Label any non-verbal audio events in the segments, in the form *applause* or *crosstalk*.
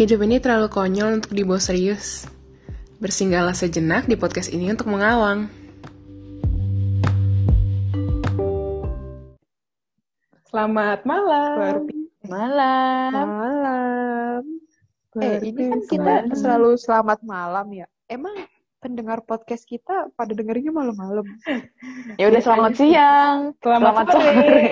Hidup ini terlalu konyol untuk dibawa serius. Bersinggahlah sejenak di podcast ini untuk mengawang. Selamat malam. Malam. Malam. Eh, ini kan kita Berpisah. selalu selamat malam ya. Emang pendengar podcast kita pada dengerinnya malam-malam. Ya udah selamat siang. Selamat, Selamat sore. sore.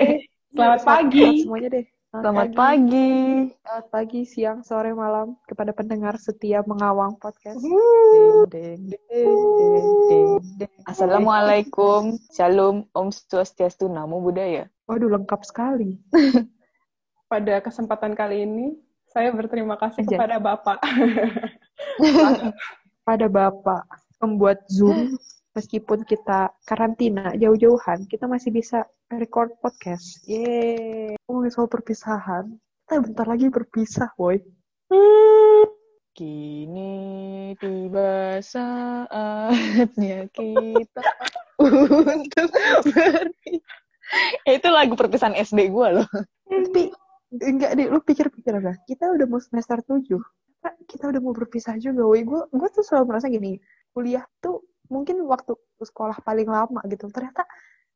Selamat Selamat pagi. semuanya deh. Selamat pagi. Selamat pagi, siang, sore, malam kepada pendengar setia mengawang podcast. Deng, deng, deng. Assalamualaikum. Shalom. Om Swastiastu. Namo Buddhaya. Waduh, lengkap sekali. *laughs* Pada kesempatan kali ini, saya berterima kasih Anjay. kepada Bapak. *laughs* Pada Bapak membuat Zoom *laughs* meskipun kita karantina jauh-jauhan, kita masih bisa record podcast. Yeay. Ngomongin soal perpisahan, kita bentar lagi berpisah, boy. Kini tiba saatnya kita *laughs* untuk berpisah. Itu lagu perpisahan SD gue loh. Tapi enggak deh, lu pikir-pikir apa? Kita udah mau semester 7. Kita, kita udah mau berpisah juga, woi. Gue gue tuh selalu merasa gini, kuliah tuh mungkin waktu sekolah paling lama gitu. Ternyata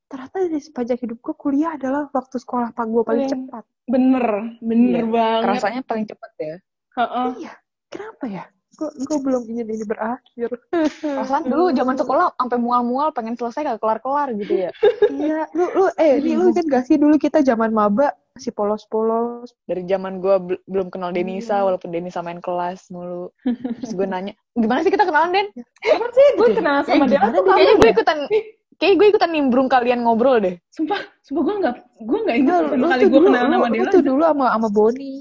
ternyata di sepanjang hidup gue kuliah adalah waktu sekolah pak gue paling Paling- cepat. Bener, bener Iya, banget. Rasanya paling cepet ya. Heeh. Iya, kenapa ya? Gue gue belum ingin ini berakhir. *laughs* Perasaan dulu zaman sekolah sampai mual-mual pengen selesai gak kelar-kelar gitu ya. iya, lu lu eh ini lu kan gak sih dulu kita zaman maba masih polos-polos. Dari zaman gue belum kenal Denisa, Iya. walaupun Denisa main kelas mulu. Terus gue *laughs* nanya, gimana sih kita kenalan, Den? Kapan sih gue kenal sama dia? tuh Kayaknya gue ikutan, kayak gue ikutan nimbrung kalian ngobrol deh. Sumpah, sumpah gue nggak, gue nggak ingat Enggak, pertama lu kali gue dulu, kenal lu, sama dia. tuh dulu sama sama Boni.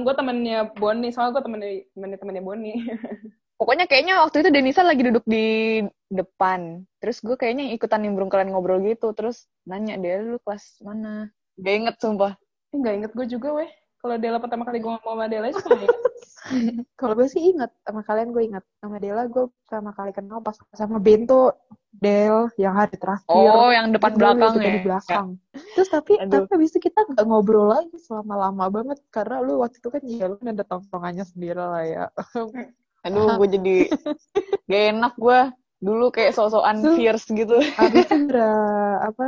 gue temennya Boni, soalnya gue temennya temennya temennya Boni. *laughs* Pokoknya kayaknya waktu itu Denisa lagi duduk di depan. Terus gue kayaknya ikutan nimbrung kalian ngobrol gitu. Terus nanya, dia lu kelas mana? Gak inget sumpah. Eh, nggak inget gue juga weh. Kalau Dela pertama kali gue ngomong sama Dela, cuma *laughs* inget. Kalau gue sih ingat sama kalian gue ingat sama Dela gue pertama kali kenal pas sama Bento Del yang hari terakhir. Oh, yang depan belakang ya? di belakang. Terus tapi Aduh. tapi habis itu kita ngobrol lagi selama lama banget karena lu waktu itu kan ya lu kan ada tongkrongannya sendiri lah ya. Aduh, gue jadi *laughs* gak enak gue. Dulu kayak sok-sokan Tuh. fierce gitu. Habis itu *laughs* gara apa?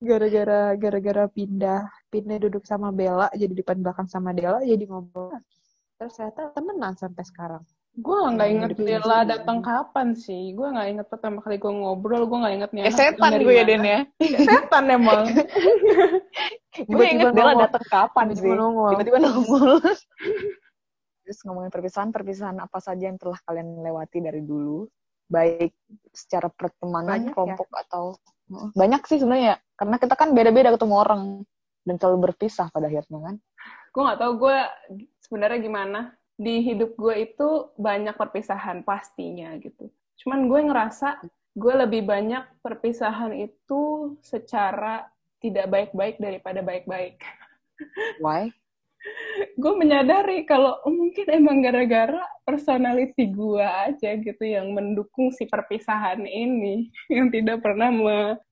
Gara-gara gara-gara pindah pindah duduk sama Bella jadi depan belakang sama Dela jadi ngobrol. Terus ternyata temenan sampai sekarang. gue nggak inget sih. datang kapan sih. Gue nggak inget pertama kali gue ngobrol, gue nggak inget nih. Eh, setan gue ya. Den ya. Setan emang. *laughs* Gue Tiba-tiba inget nongol. datang kapan Tiba-tiba sih. nongol. Tiba-tiba nongol. *laughs* Terus ngomongin perpisahan, perpisahan apa saja yang telah kalian lewati dari dulu? Baik secara pertemanan, Banyak ya? kelompok atau... Heeh, Banyak sih sebenarnya. Karena kita kan beda-beda ketemu orang. Dan selalu berpisah pada akhirnya kan. gue nggak tahu gue sebenarnya gimana. Di hidup gue itu banyak perpisahan pastinya gitu. Cuman gue ngerasa gue lebih banyak perpisahan itu secara tidak baik-baik daripada baik-baik. Why? Gue menyadari kalau oh, mungkin emang gara-gara personality gue aja gitu yang mendukung si perpisahan ini yang tidak pernah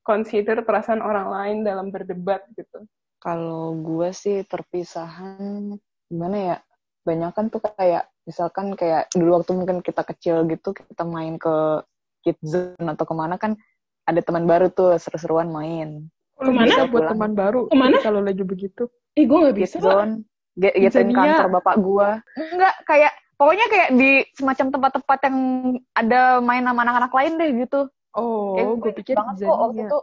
consider perasaan orang lain dalam berdebat gitu. Kalau gue sih perpisahan gimana ya? Banyak kan tuh kayak misalkan kayak dulu waktu mungkin kita kecil gitu kita main ke kids zone atau ke mana kan ada teman baru tuh seru-seruan main. Ke mana? Bisa buat teman baru. Ke mana? Kalau lagi begitu. Ih gue nggak Kids bisa. lah. zone, ge- gathering Jadinya- kantor bapak gue. Enggak kayak pokoknya kayak di semacam tempat-tempat yang ada main sama anak-anak lain deh gitu. Oh, Kayak gue pikir banget kok waktu itu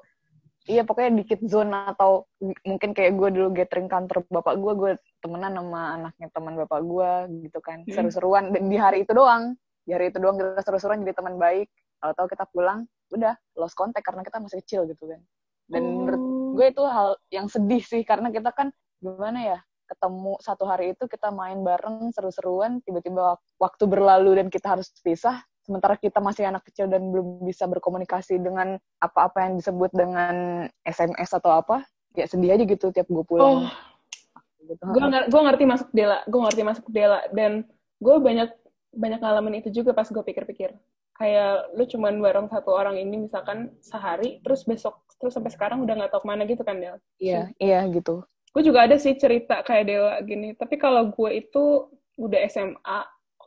iya pokoknya di kids zone atau mungkin kayak gue dulu gathering kantor bapak gue gue temenan sama anaknya teman bapak gue gitu kan Hmm. seru-seruan dan di hari itu doang di hari itu doang kita seru-seruan jadi teman baik kalau tahu kita pulang udah lost contact karena kita masih kecil gitu kan dan menurut Oh. gue itu hal yang sedih sih karena kita kan gimana ya ketemu satu hari itu kita main bareng seru-seruan tiba-tiba wak- waktu berlalu dan kita harus pisah sementara kita masih anak kecil dan belum bisa berkomunikasi dengan apa-apa yang disebut dengan SMS atau apa ya sedih aja gitu tiap gue Oh, pulang gitu. gue gue ngerti masuk Dela, gue ngerti masuk Dela dan gue banyak banyak ngalamin itu juga pas gue pikir-pikir. Kayak lu cuman bareng satu orang ini misalkan sehari, terus besok terus sampai sekarang udah nggak tahu ke mana gitu kan Del. iya iya gitu Gue juga ada sih cerita kayak Dewa gini, tapi kalau gue itu udah SMA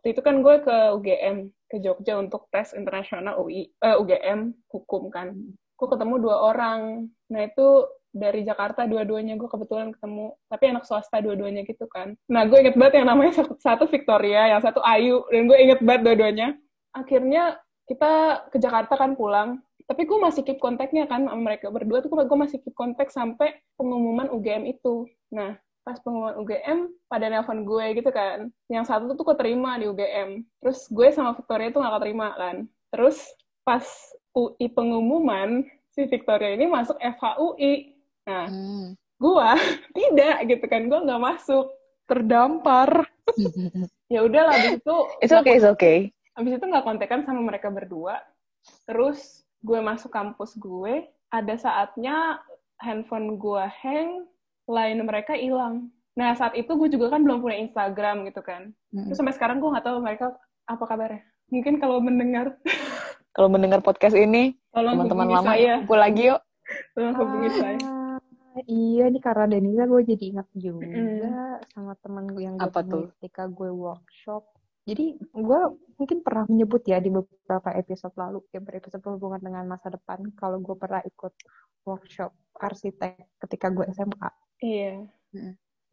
waktu itu kan gue ke UGM ke Jogja untuk tes internasional UI eh, UGM hukum kan. Gue ketemu dua orang. Nah itu dari Jakarta dua-duanya gue kebetulan ketemu tapi anak swasta dua-duanya gitu kan. Nah gue inget banget yang namanya satu, Victoria yang satu Ayu dan gue inget banget dua-duanya. Akhirnya kita ke Jakarta kan pulang tapi gue masih keep kontaknya kan sama mereka berdua tuh gue masih keep kontak sampai pengumuman UGM itu. Nah pas pengumuman UGM pada nelpon gue gitu kan. Yang satu tuh keterima di UGM terus gue sama Victoria tuh gak keterima kan. Terus pas UI pengumuman si Victoria ini masuk FHUI nah Hmm. gue *laughs* tidak gitu kan. Gue nggak masuk. Terdampar. *laughs* ya udah lah abis itu It's okay, it's okay. abis itu nggak kontekan sama mereka berdua. Terus gue masuk kampus gue ada saatnya handphone gue hang line mereka hilang nah saat itu gue juga kan belum punya Instagram gitu kan Mm. terus sampai sekarang gue nggak tahu mereka apa kabarnya mungkin kalau mendengar *laughs* Kalau mendengar podcast ini, tolong teman-teman lama saya kumpul lagi yuk. tolong hubungi saya Ah, iya nih karena Denisa gue jadi ingat juga Mm. sama teman gue yang gue Apa tuh? ketika gue workshop. Jadi gue mungkin pernah menyebut ya di beberapa episode lalu, yang berepisode berhubungan dengan masa depan, kalau gue pernah ikut workshop arsitek ketika gue SMA. iya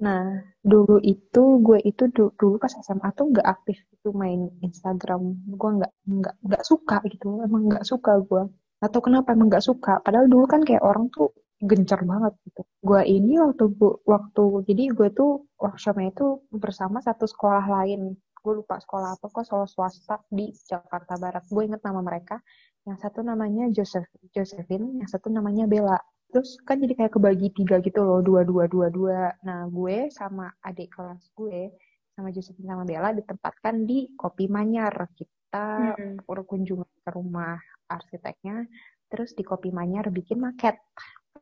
Nah, dulu itu gue itu du- dulu pas SMA tuh nggak aktif itu main Instagram. Gue nggak nggak nggak suka gitu. Emang nggak suka gue. Atau kenapa emang nggak suka? Padahal dulu kan kayak orang tuh gencar banget gitu. Gue ini waktu waktu jadi gue tuh workshopnya itu bersama satu sekolah lain. Gue lupa sekolah apa kok sekolah swasta di Jakarta Barat. Gue inget nama mereka. Yang satu namanya Joseph Josephine, yang satu namanya Bella. Terus kan jadi kayak kebagi tiga gitu loh, dua dua dua dua. Nah gue sama adik kelas gue sama Josephine sama Bella ditempatkan di Kopi Manyar. Kita Hmm. berkunjung ke rumah arsiteknya, terus di Kopi Manyar bikin maket.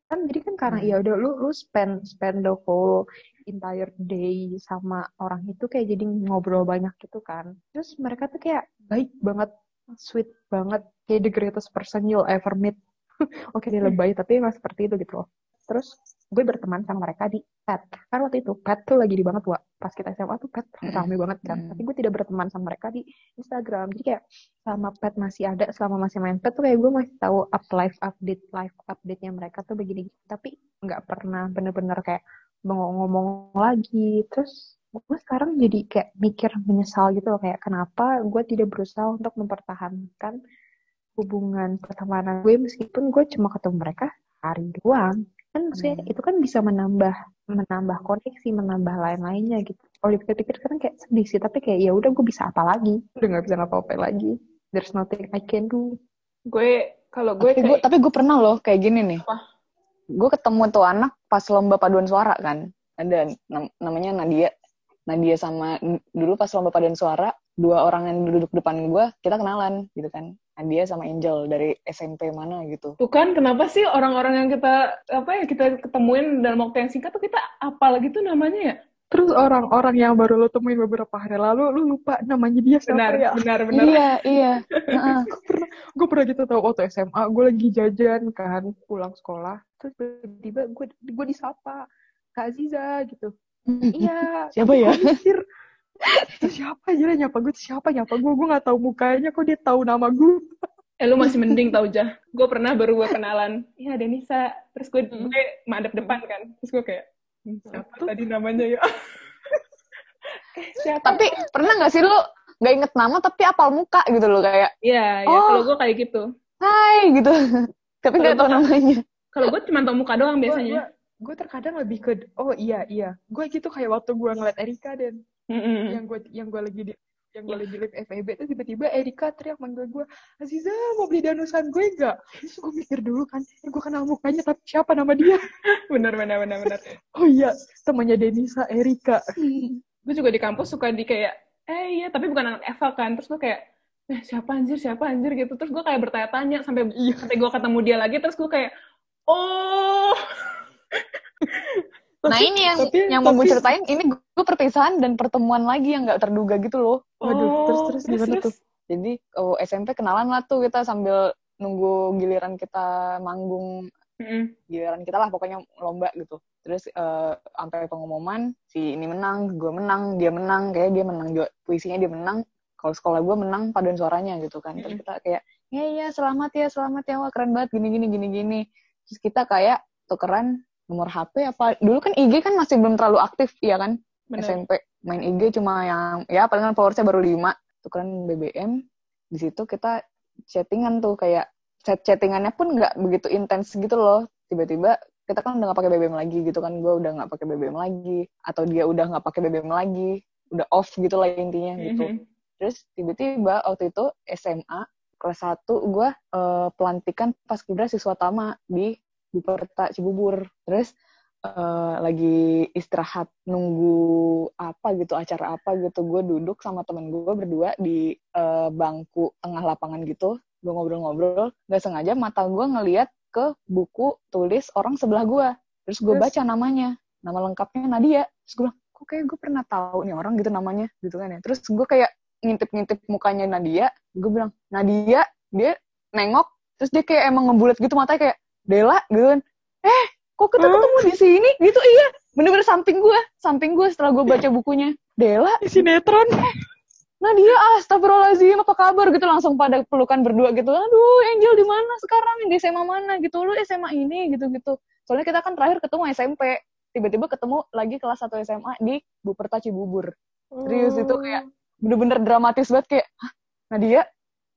Kan jadi kan karena Hmm. ya udah lu lu spend spend the whole entire day sama orang itu kayak jadi ngobrol banyak gitu kan. Terus mereka tuh kayak baik banget, sweet banget, kayak the greatest person you'll ever meet. *laughs* Oke dia lebay *laughs* tapi emang seperti itu gitu loh. Terus gue berteman sama mereka di pet. Kan waktu itu pet tuh lagi di banget wa. Pas kita SMA tuh pet Mm-mm. rame banget kan. Mm. Tapi gue tidak berteman sama mereka di Instagram. Jadi kayak selama pet masih ada, selama masih main pet tuh kayak gue masih tahu up live update live update-nya mereka tuh begini. Tapi nggak pernah bener-bener kayak ngomong-ngomong lagi. Terus gue sekarang jadi kayak mikir menyesal gitu loh kayak kenapa gue tidak berusaha untuk mempertahankan hubungan pertemanan gue meskipun gue cuma ketemu mereka hari doang kan maksudnya Hmm. itu kan bisa menambah menambah koneksi menambah lain-lainnya gitu kalau dipikir-pikir kan kayak sedih sih tapi kayak ya udah gue bisa apa lagi udah nggak bisa ngapa-ngapain lagi there's nothing I can do gue kalau gue Tapi gue kayak tapi gue pernah loh kayak gini nih. Apa? Gue ketemu tuh anak pas lomba paduan suara kan. Ada nam- namanya Nadia. Nadia sama dulu pas lomba paduan suara dua orang yang duduk depan gue kita kenalan gitu kan. Nadia sama Angel dari SMP mana gitu. Tuh kan kenapa sih orang-orang yang kita apa ya kita ketemuin dalam waktu yang singkat tuh kita apa lagi tuh namanya ya? terus orang-orang yang baru lo temuin beberapa hari lalu lu lupa namanya dia siapa Benar, ya benar, benar. Iya iya. *laughs* Heeh. gue pernah gitu tau waktu SMA gue lagi jajan kan pulang sekolah terus tiba-tiba gue gue disapa Kak Aziza gitu iya Siapa ya? Gue mikir "Itu *laughs* siapa aja lah nyapa gue siapa nyapa gue gue nggak tahu mukanya kok dia tahu nama gue Eh lu masih mending tau jah. Gue pernah baru gue kenalan. Iya Denisa. Terus gue Hmm. gue madep depan kan. Terus gue kayak "Hmm, siapa Tuh. tadi namanya ya? *laughs* eh siapa? Tapi pernah nggak sih lu nggak inget nama tapi apal muka gitu loh kayak Iya, ya Oh. kalau gue kayak gitu. Hai gitu. *laughs* tapi nggak tahu namanya. Kalau gue cuma tau muka doang biasanya. gue terkadang lebih ke oh iya iya gue gitu kayak waktu gue ngeliat Erika dan Mm-mm. yang gue yang gue lagi di yang gue lagi live FEB tuh tiba-tiba Erika teriak manggil gue Aziza mau beli danusan gue enggak terus gue mikir dulu kan eh, gue kenal mukanya tapi siapa nama dia *laughs* bener, bener, bener, bener. oh iya temannya Denisa Erika gue juga di kampus suka di kayak, eh iya, tapi bukan anak Eva kan. Terus gue kayak, eh siapa anjir, siapa anjir gitu. Terus gue kayak bertanya-tanya sampai sampai gue ketemu dia lagi. Terus gue kayak, oh, *laughs* Nah ini yang tapi- yang mau gue tapi- ceritain ini gue perpisahan dan pertemuan lagi yang nggak terduga gitu loh. Waduh, oh, terus- terus gimana tuh? Jadi oh, SMP kenalan lah tuh kita sambil nunggu giliran kita manggung. Mm-mm. giliran kita lah pokoknya lomba gitu. Terus eh, sampai pengumuman si ini menang gue menang dia menang kayak dia menang juga. Puisinya dia menang kalau sekolah gue menang paduan suaranya gitu kan. Terus kita kayak ya ya selamat ya selamat ya wah keren banget gini gini gini gini. Terus kita kayak tukeran nomor HP apa? Dulu kan IG kan masih belum terlalu aktif ya kan? Bener. SMP main IG cuma yang ya palingan followersnya baru 5 tukeran BBM di situ kita chattingan tuh kayak chat chattingannya pun nggak begitu intens gitu loh. Tiba-tiba kita kan udah nggak pakai BBM lagi gitu kan. Gue udah nggak pakai BBM lagi. Atau dia udah nggak pakai BBM lagi. Udah off gitu lah intinya gitu. Mhm. terus tiba-tiba waktu itu SMA kelas 1 gue eh, pelantikan pas kibra siswa tama di Buperta Cibubur. Terus eh, lagi istirahat nunggu apa gitu acara apa gitu gue duduk sama temen gue berdua di eh, bangku tengah lapangan gitu. Gue ngobrol-ngobrol nggak sengaja mata gue ngeliat ke buku tulis orang sebelah gue terus gue baca namanya. Nama lengkapnya Nadia. Terus gue bilang kok kayak gue pernah tahu nih orang gitu namanya? Gitu kan ya. Terus gue kayak ngintip-ngintip mukanya Nadia. Gue bilang Nadia dia nengok. Terus dia kayak emang ngebulet gitu matanya kayak Dela gitu kan eh kok kita ketemu di sini? Gitu iya. Bener-bener samping gue samping gue setelah gue baca bukunya. Dela Sinetron. Nadia astagfirullahaladzim apa kabar? Gitu langsung pada pelukan berdua gitu. Aduh Angel di mana sekarang? Di SMA mana? Gitu lu SMA ini? Gitu gitu. Soalnya kita kan terakhir ketemu SMP tiba-tiba ketemu lagi kelas 1 SMA di Buperta Cibubur. Serius, itu kayak- bener-bener dramatis banget kayak Hah, Nadia?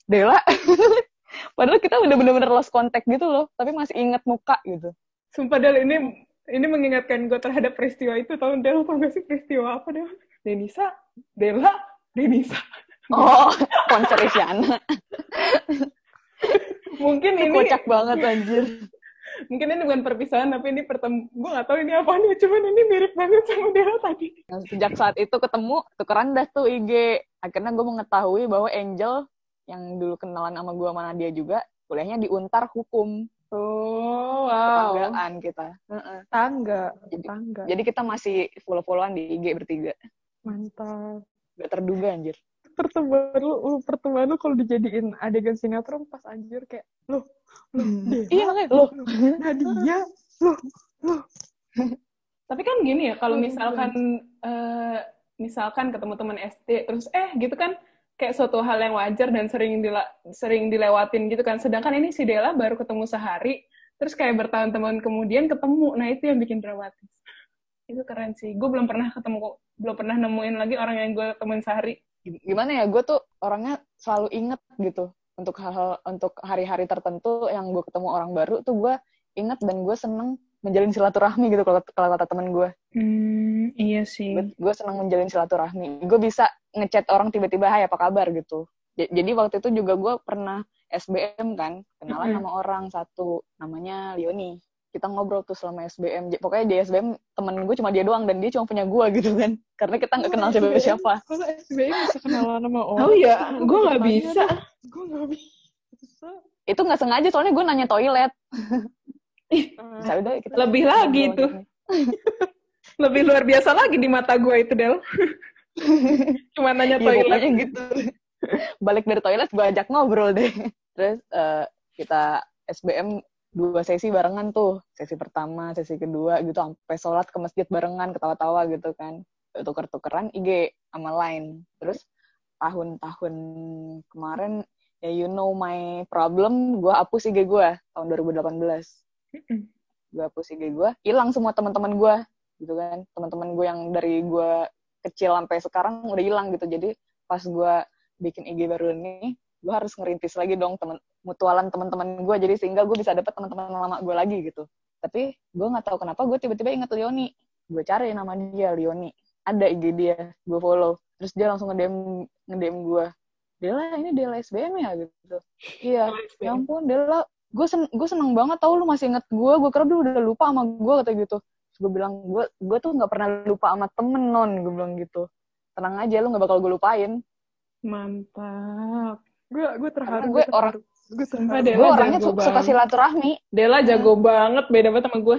Dela *laughs* padahal kita udah bener-bener lost contact gitu loh tapi masih inget muka gitu Sumpah Del, ini ini mengingatkan gue terhadap peristiwa itu. Tahun Del, tau gak sih peristiwa apa Del? Denisa, Dela, Denisa. oh *laughs* konser Isyana Mungkin ini kocak banget anjir mungkin ini bukan perpisahan tapi ini pertem gue gak tahu ini apa nih cuman ini mirip banget sama Dela tadi Nah, sejak saat itu ketemu tukeran dah tuh IG akhirnya gue mengetahui bahwa Angel yang dulu kenalan sama gue sama Nadia juga kuliahnya di Untar Hukum oh wow tetanggaan kita. Tangga. Jadi- Tangga. jadi kita masih follow-followan di IG bertiga Mantap. gak terduga anjir Pertemuan lu, lu pertemuan lu kalau dijadiin adegan sinetron pas anjir kayak loh, loh, Dela, iya makanya loh Nadia, loh, loh. *laughs* tapi kan gini ya kalau Hmm, misalkan eh, misalkan ketemu teman SD terus eh gitu kan kayak suatu hal yang wajar dan sering dila- sering dilewatin gitu kan. Sedangkan ini si Dela baru ketemu sehari terus kayak bertahun-tahun kemudian ketemu. Nah itu yang bikin dramatis. Itu keren sih. Gue belum pernah ketemu belum pernah nemuin lagi orang yang gue temuin sehari. Gimana ya? Gue tuh orangnya selalu inget gitu untuk hal-hal untuk hari-hari tertentu yang gue ketemu orang baru tuh gue inget dan gue seneng menjalin silaturahmi gitu kalau kalau kata temen gue. Hmm, iya sih. Gue seneng menjalin silaturahmi. Gue bisa ngechat orang tiba-tiba hai apa kabar? gitu. Jadi waktu itu juga gue pernah SBM kan kenalan Mm-mm. sama orang satu namanya Leoni. Kita ngobrol tuh selama SBM pokoknya di SBM temen gue cuma dia doang dan dia cuma punya gue *laughs* gitu kan. Karena kita nggak kenal siapa siapa Kalau SBM bisa kenalan sama *laughs* orang. oh iya gue nggak bisa. Gue nggak bisa. itu nggak sengaja soalnya gue nanya toilet *laughs* Ah, bisa udah kita Lebih lagi gitu. *laughs* lebih luar biasa lagi di mata gue itu Del *laughs* cuma nanya Iya, toilet pokoknya gitu. *laughs* Balik dari toilet gue ajak ngobrol deh. Terus eh, kita SBM dua sesi barengan tuh. Sesi pertama, sesi kedua gitu. Sampai sholat ke masjid barengan, ketawa-tawa gitu kan. Tuker-tukeran IG sama lain. Terus tahun-tahun kemarin, ya you know my problem, gue hapus IG gue tahun 2018. Gue hapus IG gue, hilang semua teman-teman gue gitu kan. Teman-teman gue yang dari gue kecil sampai sekarang udah hilang gitu. Jadi pas gue bikin IG baru ini gue harus ngerintis lagi dong temen mutualan teman-teman gue jadi sehingga gue bisa dapet teman-teman lama gue lagi gitu. Tapi gue nggak tahu kenapa gue tiba-tiba inget Leoni. Gue cari nama dia Leoni. Ada IG dia gue follow. Terus dia langsung ngedem ngedem gue Dela ini Dela SBM ya gitu. Iya ya ampun Dela gue sen gue seneng banget tau lu masih inget gue gue kira lu udah lupa sama gue kata gitu. Gue bilang gue gue tuh nggak pernah lupa sama temen non gue bilang gitu. Tenang aja lu nggak bakal gue lupain. Mantap. Gue gue terharu. Karena gue orang gue Sumpah. Dela gue orangnya jago suka banget. silaturahmi. Dela jago banget beda banget sama gue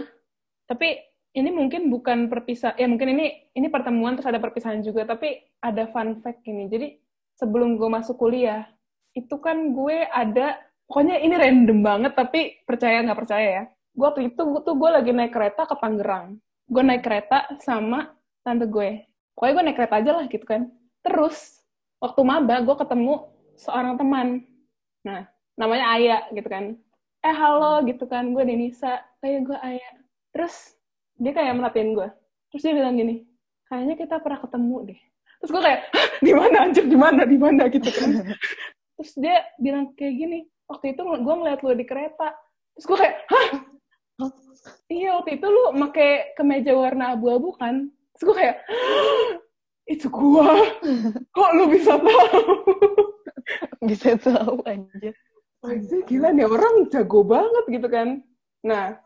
tapi ini mungkin bukan perpisah ya mungkin ini ini pertemuan terus ada perpisahan juga tapi ada fun fact gini. Jadi sebelum gue masuk kuliah itu kan gue ada pokoknya ini random banget tapi percaya nggak percaya ya. Gue waktu itu gue tuh gue lagi naik kereta ke Tangerang. Gue naik kereta sama tante gue. Pokoknya gue naik kereta aja lah gitu kan. Terus waktu maba gue ketemu seorang teman. Nah namanya Aya gitu kan. Eh halo gitu kan. Gue Denisa. Kayak gue Aya. Terus dia kayak merhatiin gue terus dia bilang gini kayaknya kita pernah ketemu deh. Terus gue kayak di mana? Anjir di mana? Di mana? Gitu kan. *laughs* Terus dia bilang kayak gini waktu itu gue ngeliat lu di kereta terus gue kayak hah iya waktu itu lu pakai kemeja warna abu-abu kan terus gue kayak itu gue kok lu bisa tahu *laughs* bisa tahu aja Anjir, gila nih orang jago banget gitu kan. Nah,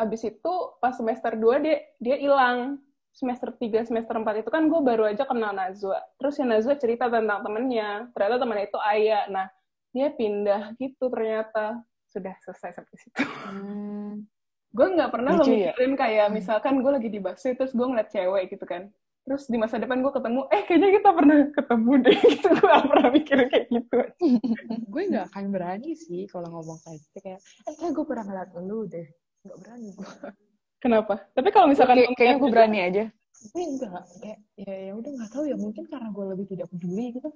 abis itu pas semester 2 dia dia hilang. Semester 3, semester 4 itu kan gue baru aja kenal Nazwa. Terus ya Nazwa cerita tentang temennya. Ternyata temennya itu Ayah. Nah, dia pindah gitu ternyata. Sudah selesai sampai situ. Hmm. gue nggak pernah lo Lucu ya? mikirin kayak misalkan gue lagi di busway terus gue ngeliat cewek gitu kan. Terus di masa depan gue ketemu, eh kayaknya kita pernah ketemu deh. *laughs* gitu. Gue gak pernah mikirin kayak gitu. *laughs* gue nggak akan berani sih kalau ngomong kayak gitu kayak eh kayak gue pernah ngeliat lu deh nggak berani gue Kenapa? Tapi kalau misalkan... Kayak- kayaknya gue berani aja tapi enggak kayak ya ya udah nggak tahu ya mungkin karena gue lebih tidak peduli gitu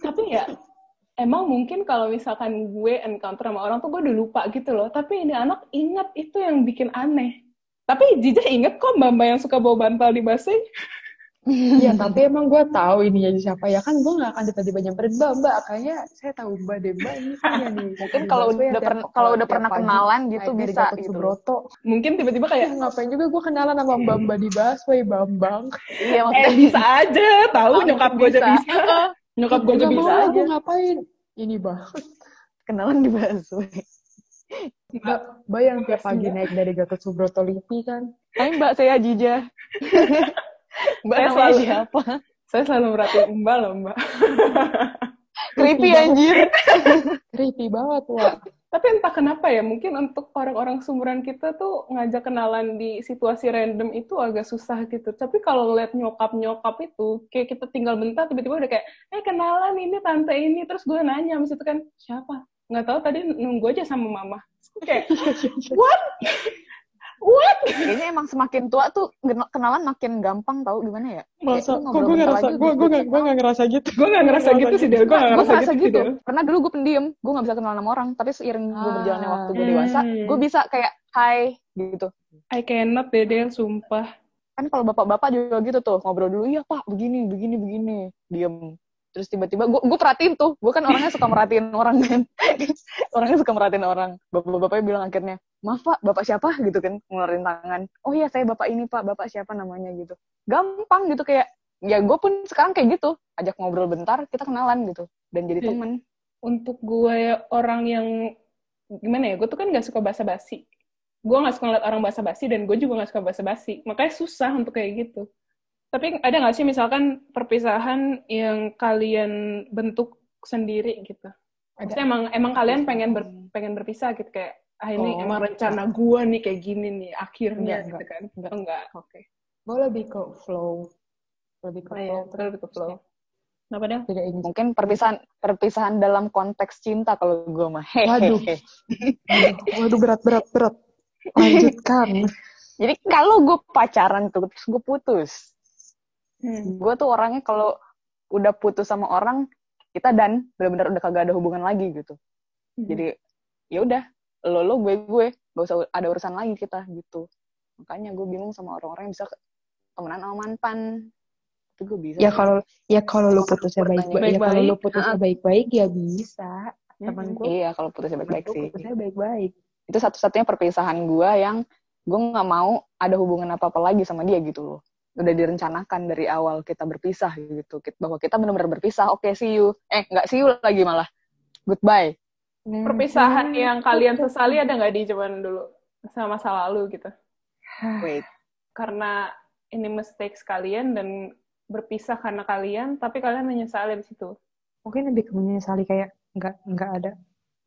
tapi ya emang mungkin kalau misalkan gue encounter sama orang tuh gue udah lupa gitu loh. Tapi ini anak inget itu yang bikin aneh. Tapi Jijah inget kok mbak mbak yang suka bawa bantal di busway. *laughs* Iya, tapi emang gue tahu ini jadi siapa. Ya kan gue nggak akan tiba-tiba nyamperin mbak mbak kayaknya saya tahu mbak deh mbak ini saya nih mungkin kalau udah pernah kalau udah pernah kenalan gitu bisa gitu. Subroto. Mungkin tiba-tiba kayak kayak ngapain juga gue kenalan sama mbak mbak di busway bambang. Iya eh bisa aja tahu nyokap gue aja bisa *laughs* nyokap gue aja Nggak bisa aja. gue ngapain? Ini bang *laughs* kenalan di busway mbak mbak yang tiap pagi naik dari Gatot Subroto Lipi kan. Hai mbak saya Jija *laughs* mbak Saya selalu- siapa? Saya selalu merhatiin mbak loh mbak. Creepy anjir. Creepy banget wah tapi entah kenapa ya mungkin untuk orang-orang sumuran kita tuh ngajak kenalan di situasi random itu agak susah gitu. Tapi kalau ngeliat nyokap nyokap itu kayak kita tinggal bentar tiba-tiba udah kayak eh kenalan ini tante ini. Terus gue nanya itu kan siapa? Nggak tahu tadi nunggu aja sama mama. Kayak *laughs* what kayaknya emang semakin tua tuh kenalan makin gampang tau gimana ya masa kok gue bentar ngerasa aja gue gue nggak gue nggak ngerasa gitu gue nggak ngerasa gitu sih Del gue nggak gue ngerasa ngerasa gitu, gitu. Karena dulu gue pendiam, gue nggak bisa kenal sama orang. Tapi seiring gue Ah. berjalannya waktu gue dewasa, Hmm. gue bisa kayak hai gitu. I cannot deh Del sumpah Kan kalau bapak-bapak juga gitu tuh ngobrol dulu, iya pak begini, begini, begini, diem. Terus tiba-tiba gue gue perhatiin tuh, gue kan orangnya suka merhatiin orang kan, *laughs* orangnya suka merhatiin orang. Bapak-bapaknya bilang akhirnya, maaf pak, bapak siapa gitu kan, ngeluarin tangan. Oh iya saya bapak ini pak, bapak siapa namanya gitu. Gampang gitu kayak, ya gue pun sekarang kayak gitu, ajak ngobrol bentar, kita kenalan gitu, dan jadi Iya. temen. untuk gue orang yang gimana ya gue tuh kan nggak suka basa-basi gue nggak suka ngeliat orang basa-basi dan gue juga nggak suka basa-basi makanya susah untuk kayak gitu tapi ada nggak sih misalkan perpisahan yang kalian bentuk sendiri gitu Maksudnya emang emang kalian pengen ber, pengen berpisah gitu kayak ah ini Oh, emang rencana gue nih kayak gini nih akhirnya. Enggak, gitu kan. enggak. Enggak oke. Gue lebih ke flow. Lebih ke oh, iya. flow Betul, lebih ke flow. Kenapa Del? tidak ingin mungkin perpisahan perpisahan dalam konteks cinta kalau gue mah. *laughs* Waduh. *laughs* waduh berat berat berat. Lanjutkan. *laughs* Jadi kalau gue pacaran tuh terus gue putus. Hmm. gue tuh orangnya kalau udah putus sama orang kita dan benar-benar udah kagak ada hubungan lagi gitu. Hmm. jadi ya udah lo lo gue gue. Gak usah ada urusan lagi kita gitu. Makanya gue bingung sama orang-orang yang bisa temenan sama mantan. Itu gue bisa ya kalau ya kalau lu putusnya baik baik ya kalau Baik-baik. putusnya baik baik ya bisa. Teman gue iya kalau putusnya baik-baik sih. putusnya baik baik itu satu-satunya perpisahan gue yang gue nggak mau ada hubungan apa-apa lagi sama dia gitu loh. Udah direncanakan dari awal kita berpisah gitu. Bahwa kita benar-benar berpisah. Oke see you. Eh nggak see you lagi malah. Goodbye perpisahan yang kalian sesali ada nggak di zaman dulu? Sama masa lalu gitu. Wait. Karena ini mistakes kalian dan berpisah karena kalian tapi kalian menyesali di situ. Mungkin lebih ke menyesali kayak nggak nggak ada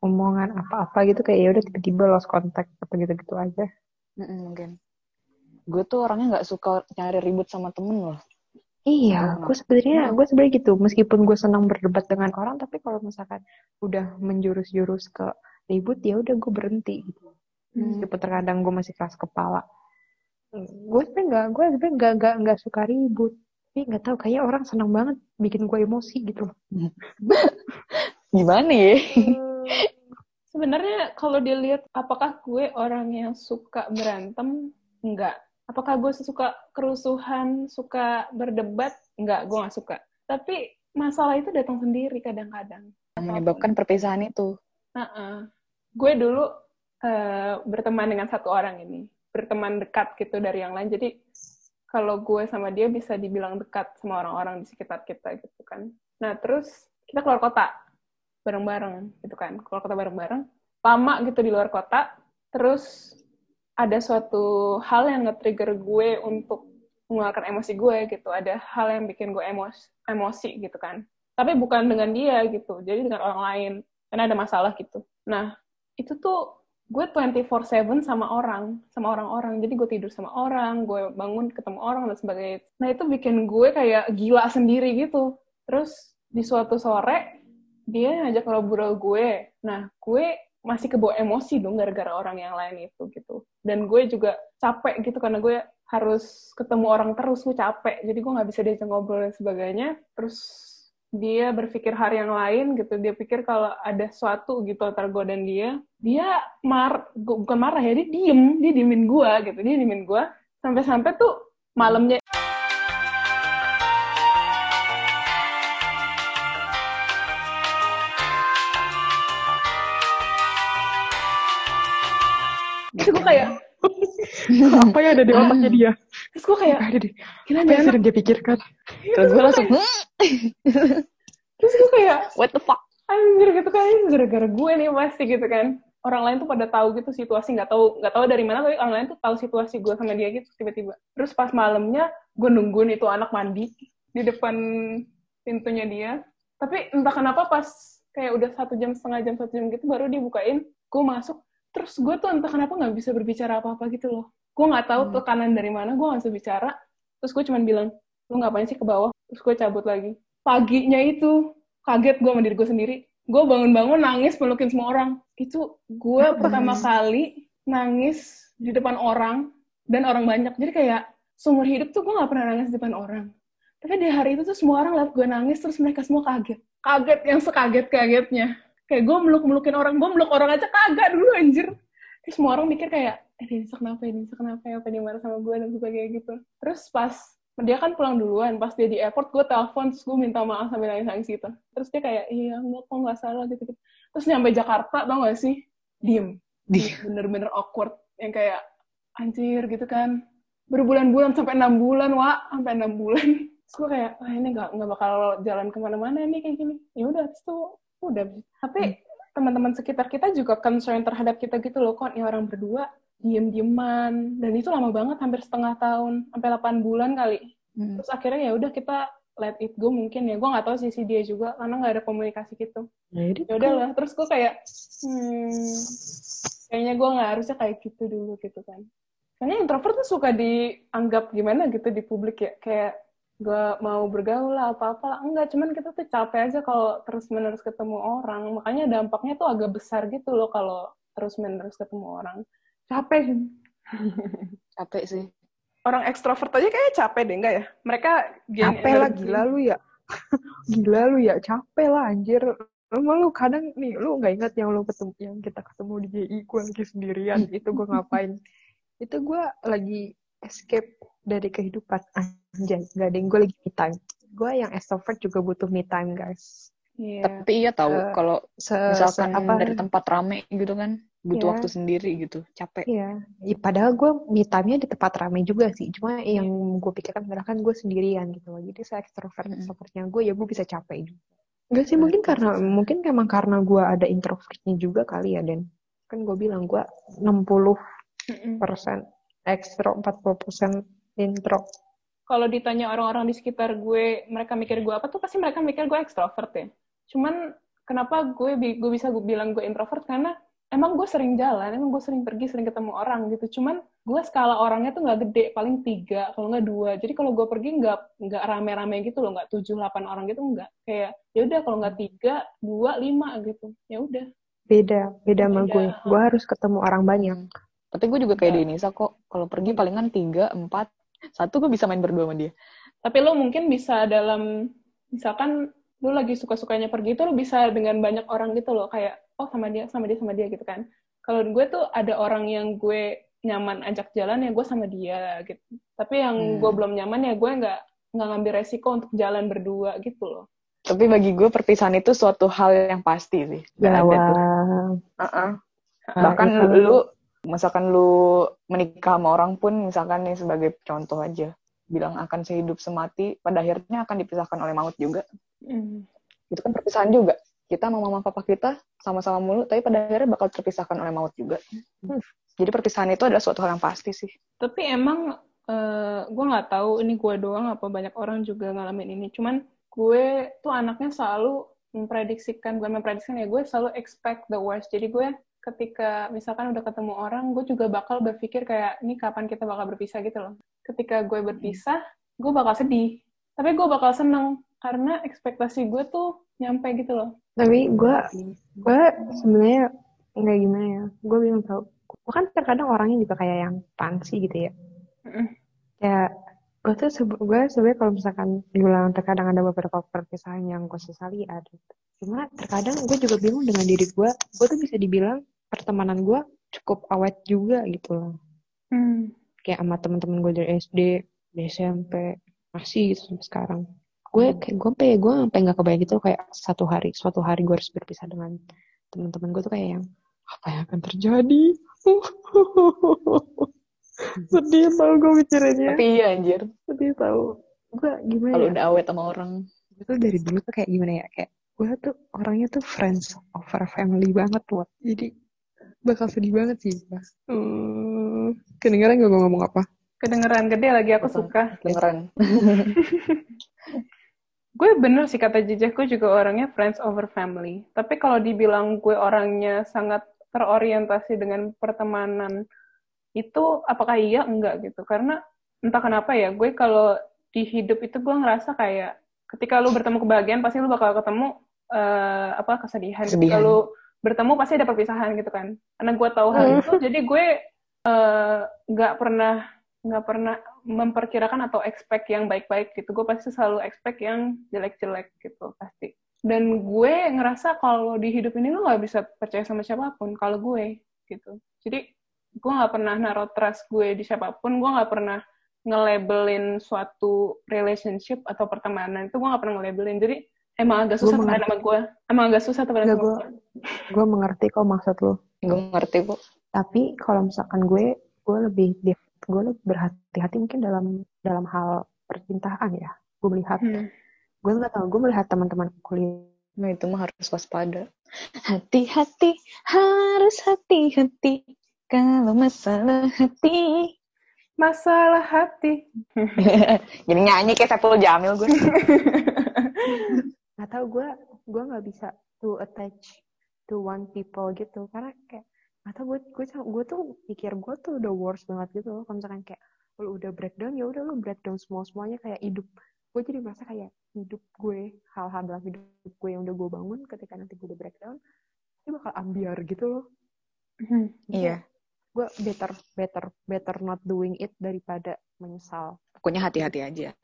omongan apa-apa gitu kayak ya udah tiba-tiba lost contact atau gitu-gitu aja. Mungkin. Gue tuh orangnya nggak suka nyari ribut sama temen loh Iya, Hmm. gue sebenarnya gue sebenarnya gitu. Meskipun gue senang berdebat dengan orang, tapi kalau misalkan udah menjurus-jurus ke ribut, ya udah gue berhenti. Gitu. Hmm. meskipun terkadang gue masih keras kepala gue sebenarnya nggak gue sebenarnya nggak nggak nggak suka ribut tapi nggak tahu kayak orang senang banget bikin gue emosi gitu *laughs* Gimana ya? Sebenarnya kalau dilihat apakah gue orang yang suka berantem? Enggak. Apakah gue suka kerusuhan, suka berdebat? Enggak, gue nggak suka. Tapi masalah itu datang sendiri kadang-kadang. Menyebabkan perpisahan itu. Nah, gue dulu eh, berteman dengan satu orang ini, berteman dekat gitu dari yang lain. Jadi kalau gue sama dia bisa dibilang dekat sama orang-orang di sekitar kita gitu kan. Nah terus kita keluar kota bareng-bareng gitu kan, keluar kota bareng-bareng. Lama gitu di luar kota, terus ada suatu hal yang nge-trigger gue untuk mengeluarkan emosi gue gitu. Ada hal yang bikin gue emosi, emosi gitu kan. Tapi bukan dengan dia gitu, jadi dengan orang lain. Karena ada masalah gitu. Nah, itu tuh gue 24/7 sama orang, sama orang-orang. Jadi gue tidur sama orang, gue bangun ketemu orang dan sebagainya. Nah itu bikin gue kayak gila sendiri gitu. Terus di suatu sore dia ngajak ngobrol gue. Nah gue masih kebawa emosi dong gara-gara orang yang lain itu gitu. Dan gue juga capek gitu karena gue harus ketemu orang terus, gue capek. Jadi gue nggak bisa diajak ngobrol dan sebagainya. Terus dia berpikir hal yang lain gitu dia pikir kalau ada sesuatu gitu antara gue dan dia dia mar bukan marah ya dia diem dia diemin gue gitu dia diemin gue sampai-sampai tuh malamnya *laughs* apa yang ada di otaknya dia? Terus gue kayak ada di gila apa yang sedang dia pikirkan? Terus gue langsung, "Hmm, terus gue kayak what the fuck? anjir gitu kan. Gara-gara gue nih pasti gitu kan. Orang lain tuh pada tahu gitu situasi. Nggak tahu nggak tahu dari mana tapi orang lain tuh tahu situasi gue sama dia gitu tiba-tiba. Terus pas malamnya gue nungguin itu anak mandi di depan pintunya dia. Tapi entah kenapa pas kayak udah satu jam setengah jam satu jam gitu baru dia bukain gue masuk. Terus gue tuh entah kenapa nggak bisa berbicara apa-apa gitu loh gue nggak tahu Hmm. tekanan dari mana gue nggak bisa bicara. Terus gue cuman bilang lu ngapain sih ke bawah? Terus gue cabut lagi. Paginya itu kaget gue sama diri gue sendiri. Gue bangun-bangun nangis pelukin semua orang. Itu gue pertama kali nangis di depan orang dan orang banyak. Jadi kayak seumur hidup tuh gue nggak pernah nangis di depan orang. Tapi di hari itu tuh semua orang lihat gue nangis terus mereka semua kaget. Kaget yang sekaget kagetnya kayak gue meluk melukin orang gue meluk orang aja kagak dulu anjir. Terus semua orang mikir kayak eh dia kenapa ya dia kenapa ya? Apa dia marah sama gue dan sebagainya gitu. Terus pas dia kan pulang duluan. Pas dia di airport gue telepon terus gue minta maaf sambil nangis nangis gitu. Terus dia kayak iya enggak kok nggak salah gitu, gitu terus nyampe Jakarta tau gak sih? Diem. Diem. bener-bener awkward. Yang kayak anjir gitu kan. Berbulan-bulan sampai enam bulan wa. Sampai enam bulan. Terus gue kayak ah ini nggak nggak bakal jalan ke mana-mana nih kayak gini. Ya udah terus tuh udah. Tapi teman-teman sekitar kita juga concern terhadap kita gitu loh kok ini orang berdua diem-dieman. Dan itu lama banget hampir setengah tahun sampai 8 bulan kali. Hmm. terus akhirnya ya udah kita let it go mungkin ya. Gue nggak tahu sisi dia juga karena nggak ada komunikasi gitu. Ya ya udahlah terus gue kayak hmm, kayaknya gue nggak harusnya kayak gitu dulu gitu kan. Karena introvert tuh suka dianggap gimana gitu di publik ya. Kayak gue mau bergaul lah apa apa lah. Enggak cuman kita tuh capek aja kalau terus menerus ketemu orang. Makanya dampaknya tuh agak besar gitu loh kalau terus menerus ketemu orang capek *laughs* Capek sih. orang ekstrovert aja kayaknya capek deh enggak ya? Mereka capek lah gila lu ya. *laughs* Gila lu ya capek lah anjir. Emang lu kadang nih lu nggak ingat yang lu ketemu yang kita ketemu di JI gue lagi sendirian *laughs* itu gue ngapain? Itu gue lagi escape dari kehidupan anjay. Gak ada yang gue lagi me time. Gue yang extrovert juga butuh me time guys Iya. Tapi iya tahu Eh, kalau se, misalkan apa dari tempat rame gitu kan butuh Iya. waktu sendiri gitu, capek. Iya, Ya, padahal gue me time-nya di tempat ramai juga sih. Cuma yang gue pikirkan adalah kan gue sendirian gitu loh. Jadi saya extrovert Mm-mm. extrovertnya gue ya gue bisa capek juga. Enggak sih, mungkin karena sih. mungkin emang karena gue ada introvertnya juga kali ya, Dan. Kan gue bilang gue 60% Mm-mm. ekstro, 40% intro. kalau ditanya orang-orang di sekitar gue, mereka mikir gue apa tuh pasti mereka mikir gue ekstrovert ya. Cuman kenapa gue bi- gue bisa gue bilang gue introvert karena emang gue sering jalan, emang gue sering pergi, sering ketemu orang gitu. Cuman gue skala orangnya tuh nggak gede, paling tiga, kalau nggak dua. Jadi kalau gue pergi nggak nggak rame-rame gitu loh, nggak tujuh delapan orang gitu nggak. Kayak ya udah kalau nggak tiga, dua, lima gitu. Ya udah. Beda, beda sama Beda. gue. Gue harus ketemu orang banyak. Tapi gue juga kayak Iya. Denisa kok. Kalau pergi palingan tiga, empat. Satu gue bisa main berdua sama dia. Tapi lo mungkin bisa dalam, misalkan lo lagi suka-sukanya pergi itu lo bisa dengan banyak orang gitu loh. Kayak, oh sama dia, sama dia, sama dia gitu kan. Kalau gue tuh ada orang yang gue nyaman ajak jalan ya gue sama dia gitu. Tapi yang Hmm. gue belum nyaman ya gue nggak nggak ngambil resiko untuk jalan berdua gitu loh. Tapi bagi gue perpisahan itu suatu hal yang pasti sih. Gak Ya, ada tuh. wah. Uh-uh. Nah, Bahkan itu. lu, misalkan lu menikah sama orang pun, misalkan nih sebagai contoh aja, bilang akan sehidup semati, pada akhirnya akan dipisahkan oleh maut juga. Hmm. Itu kan perpisahan juga. Kita sama mama papa kita sama-sama mulu, tapi pada akhirnya bakal terpisahkan oleh maut juga. Hmm. Jadi perpisahan itu adalah suatu hal yang pasti sih. Tapi emang eh gue nggak tahu ini gue doang apa banyak orang juga ngalamin ini. Cuman gue tuh anaknya selalu memprediksikan, bukan memprediksikan ya, gue selalu expect the worst. Jadi gue ketika misalkan udah ketemu orang, gue juga bakal berpikir kayak, ini kapan kita bakal berpisah gitu loh. Ketika gue berpisah, gue bakal sedih. Tapi gue bakal seneng, karena ekspektasi gue tuh nyampe gitu loh. Tapi gue gue sebenarnya nggak gimana ya. Gue bingung tau. Gue kan terkadang orangnya juga kayak yang pansi gitu ya. Mm-mm. Kayak gue tuh gue sebenarnya kalau misalkan dibilang terkadang ada beberapa perpisahan yang gue sesali ada. Cuma terkadang gue juga bingung dengan diri gue. Gue tuh bisa dibilang pertemanan gue cukup awet juga gitu loh. Hmm. Kayak sama teman-teman gue dari SD, dari SMP, masih gitu sampai sekarang. Gue kayak gue sampai gue sampai nggak kebayang gitu kayak satu hari, suatu hari gue harus berpisah dengan teman-teman gue tuh kayak yang apa yang akan terjadi? *laughs* Sedih tau gue mikirinnya. Tapi iya anjir, Sedih tau. Gue gimana kalau ya? udah awet sama orang. Gue tuh dari dulu tuh kayak gimana ya? Kayak gue tuh orangnya tuh friends over family banget tuh. Jadi bakal sedih banget sih. Hmm, kedengeran gak gue ngomong apa? Kedengeran gede lagi aku Betul. suka. Beneran. *laughs* Gue bener sih kata Jejak, gue juga orangnya friends over family. Tapi kalau dibilang gue orangnya sangat terorientasi dengan pertemanan, itu apakah iya? Enggak gitu. Karena entah kenapa ya, gue kalau di hidup itu gue ngerasa kayak ketika lu bertemu kebahagiaan, pasti lu bakal ketemu eh, apa kesedihan. Ketika Kesedihan. lu bertemu pasti ada perpisahan gitu kan. Karena gue tahu hal itu, jadi gue eh, nggak pernah nggak pernah memperkirakan atau expect yang baik-baik gitu. Gue pasti selalu expect yang jelek-jelek gitu pasti. Dan gue ngerasa kalau di hidup ini lo nggak bisa percaya sama siapa pun. Kalau gue gitu. Jadi gue nggak pernah naruh trust gue di siapa pun. Gue nggak pernah nge-labelin suatu relationship atau pertemanan itu gue nggak pernah nge-labelin. Jadi emang agak susah mengerti. sama gue. Emang agak susah sama gue gue. gue mengerti kok maksud lo. Gue ngerti kok. Tapi kalau misalkan gue, gue lebih gue lebih berhati-hati mungkin dalam dalam hal percintaan ya. Gue melihat, Hmm. gue nggak tahu, gue melihat teman-teman kuliah Nah, itu mah harus waspada. Hati-hati, harus hati-hati. Kalau masalah hati. Masalah hati. *laughs* Jadi nyanyi kayak Saiful Jamil gue. nggak tahu gue gue nggak bisa to attach to one people gitu karena kayak nggak tahu gue gue gue tuh pikir gue tuh udah worst banget gitu loh kalau misalkan kayak lu udah breakdown ya udah lu breakdown semua semuanya kayak hidup gue jadi merasa kayak hidup gue hal-hal dalam hidup gue yang udah gue bangun ketika nanti gue udah breakdown ini bakal ambiar gitu loh Hmm. Iya. gue better better better not doing it daripada menyesal Pokoknya hati-hati aja.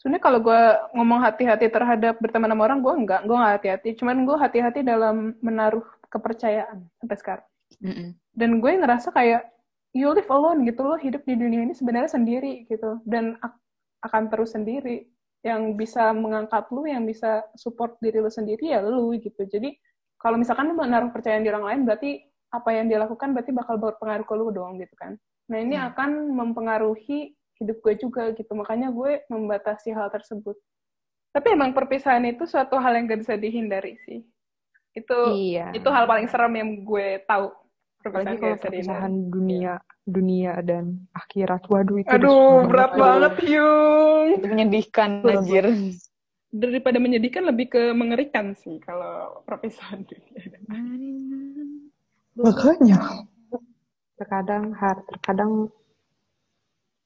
Sebenarnya kalau gue ngomong hati-hati terhadap berteman sama orang, gue enggak. Gue nggak hati-hati. Cuman gue hati-hati dalam menaruh kepercayaan sampai sekarang. Mm-mm. Dan gue ngerasa kayak, you live alone gitu loh. Hidup di dunia ini sebenarnya sendiri gitu. Dan ak- akan terus sendiri. Yang bisa mengangkat lu, yang bisa support diri lu sendiri ya lu gitu. Jadi kalau misalkan lu menaruh kepercayaan di orang lain, berarti apa yang dia lakukan berarti bakal berpengaruh ke lu dong gitu kan. Nah ini Hmm. akan mempengaruhi hidup gue juga gitu. Makanya gue membatasi hal tersebut. Tapi emang perpisahan itu suatu hal yang gak bisa dihindari sih. Itu iya itu hal paling serem yang gue tahu. apalagi kalau perpisahan dunia dunia dan akhirat waduh itu Aduh, berat banget. banget, Yung. Itu menyedihkan, anjir. Daripada menyedihkan, lebih ke mengerikan sih kalau perpisahan dunia. Makanya. Terkadang har, terkadang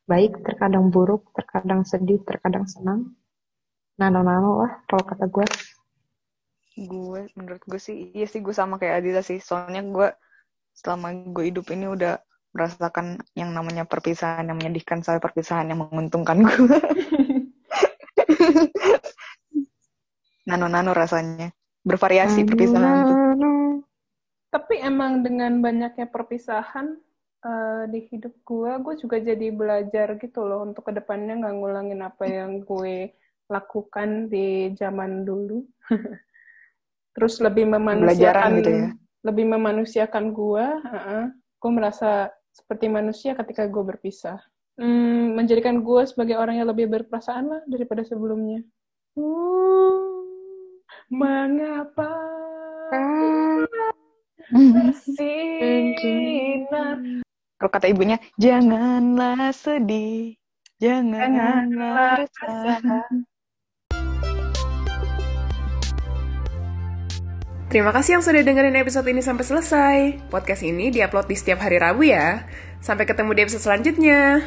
baik, terkadang buruk, terkadang sedih, terkadang senang. Nano-nano lah kalau kata gue. Gue menurut gue sih iya sih gue sama kayak Adila sih soalnya gue selama gue hidup ini udah merasakan yang namanya perpisahan yang menyedihkan sampai perpisahan yang menguntungkan gue. *laughs* Nano-nano rasanya. Bervariasi perpisahan tuh. Tapi emang dengan banyaknya perpisahan uh, di hidup gue, gue juga jadi belajar gitu loh untuk ke depannya nggak ngulangin apa yang gue lakukan di zaman dulu. *laughs* Terus lebih memanusiakan, gitu ya? lebih memanusiakan gue. Uh -uh. Gue merasa seperti manusia ketika gue berpisah. Hmm, menjadikan gue sebagai orang yang lebih berperasaan lah daripada sebelumnya. Uh, mengapa? bersinar. Kalau kata ibunya, janganlah sedih, janganlah resah. Terima kasih yang sudah dengerin episode ini sampai selesai. Podcast ini diupload di setiap hari Rabu ya. Sampai ketemu di episode selanjutnya.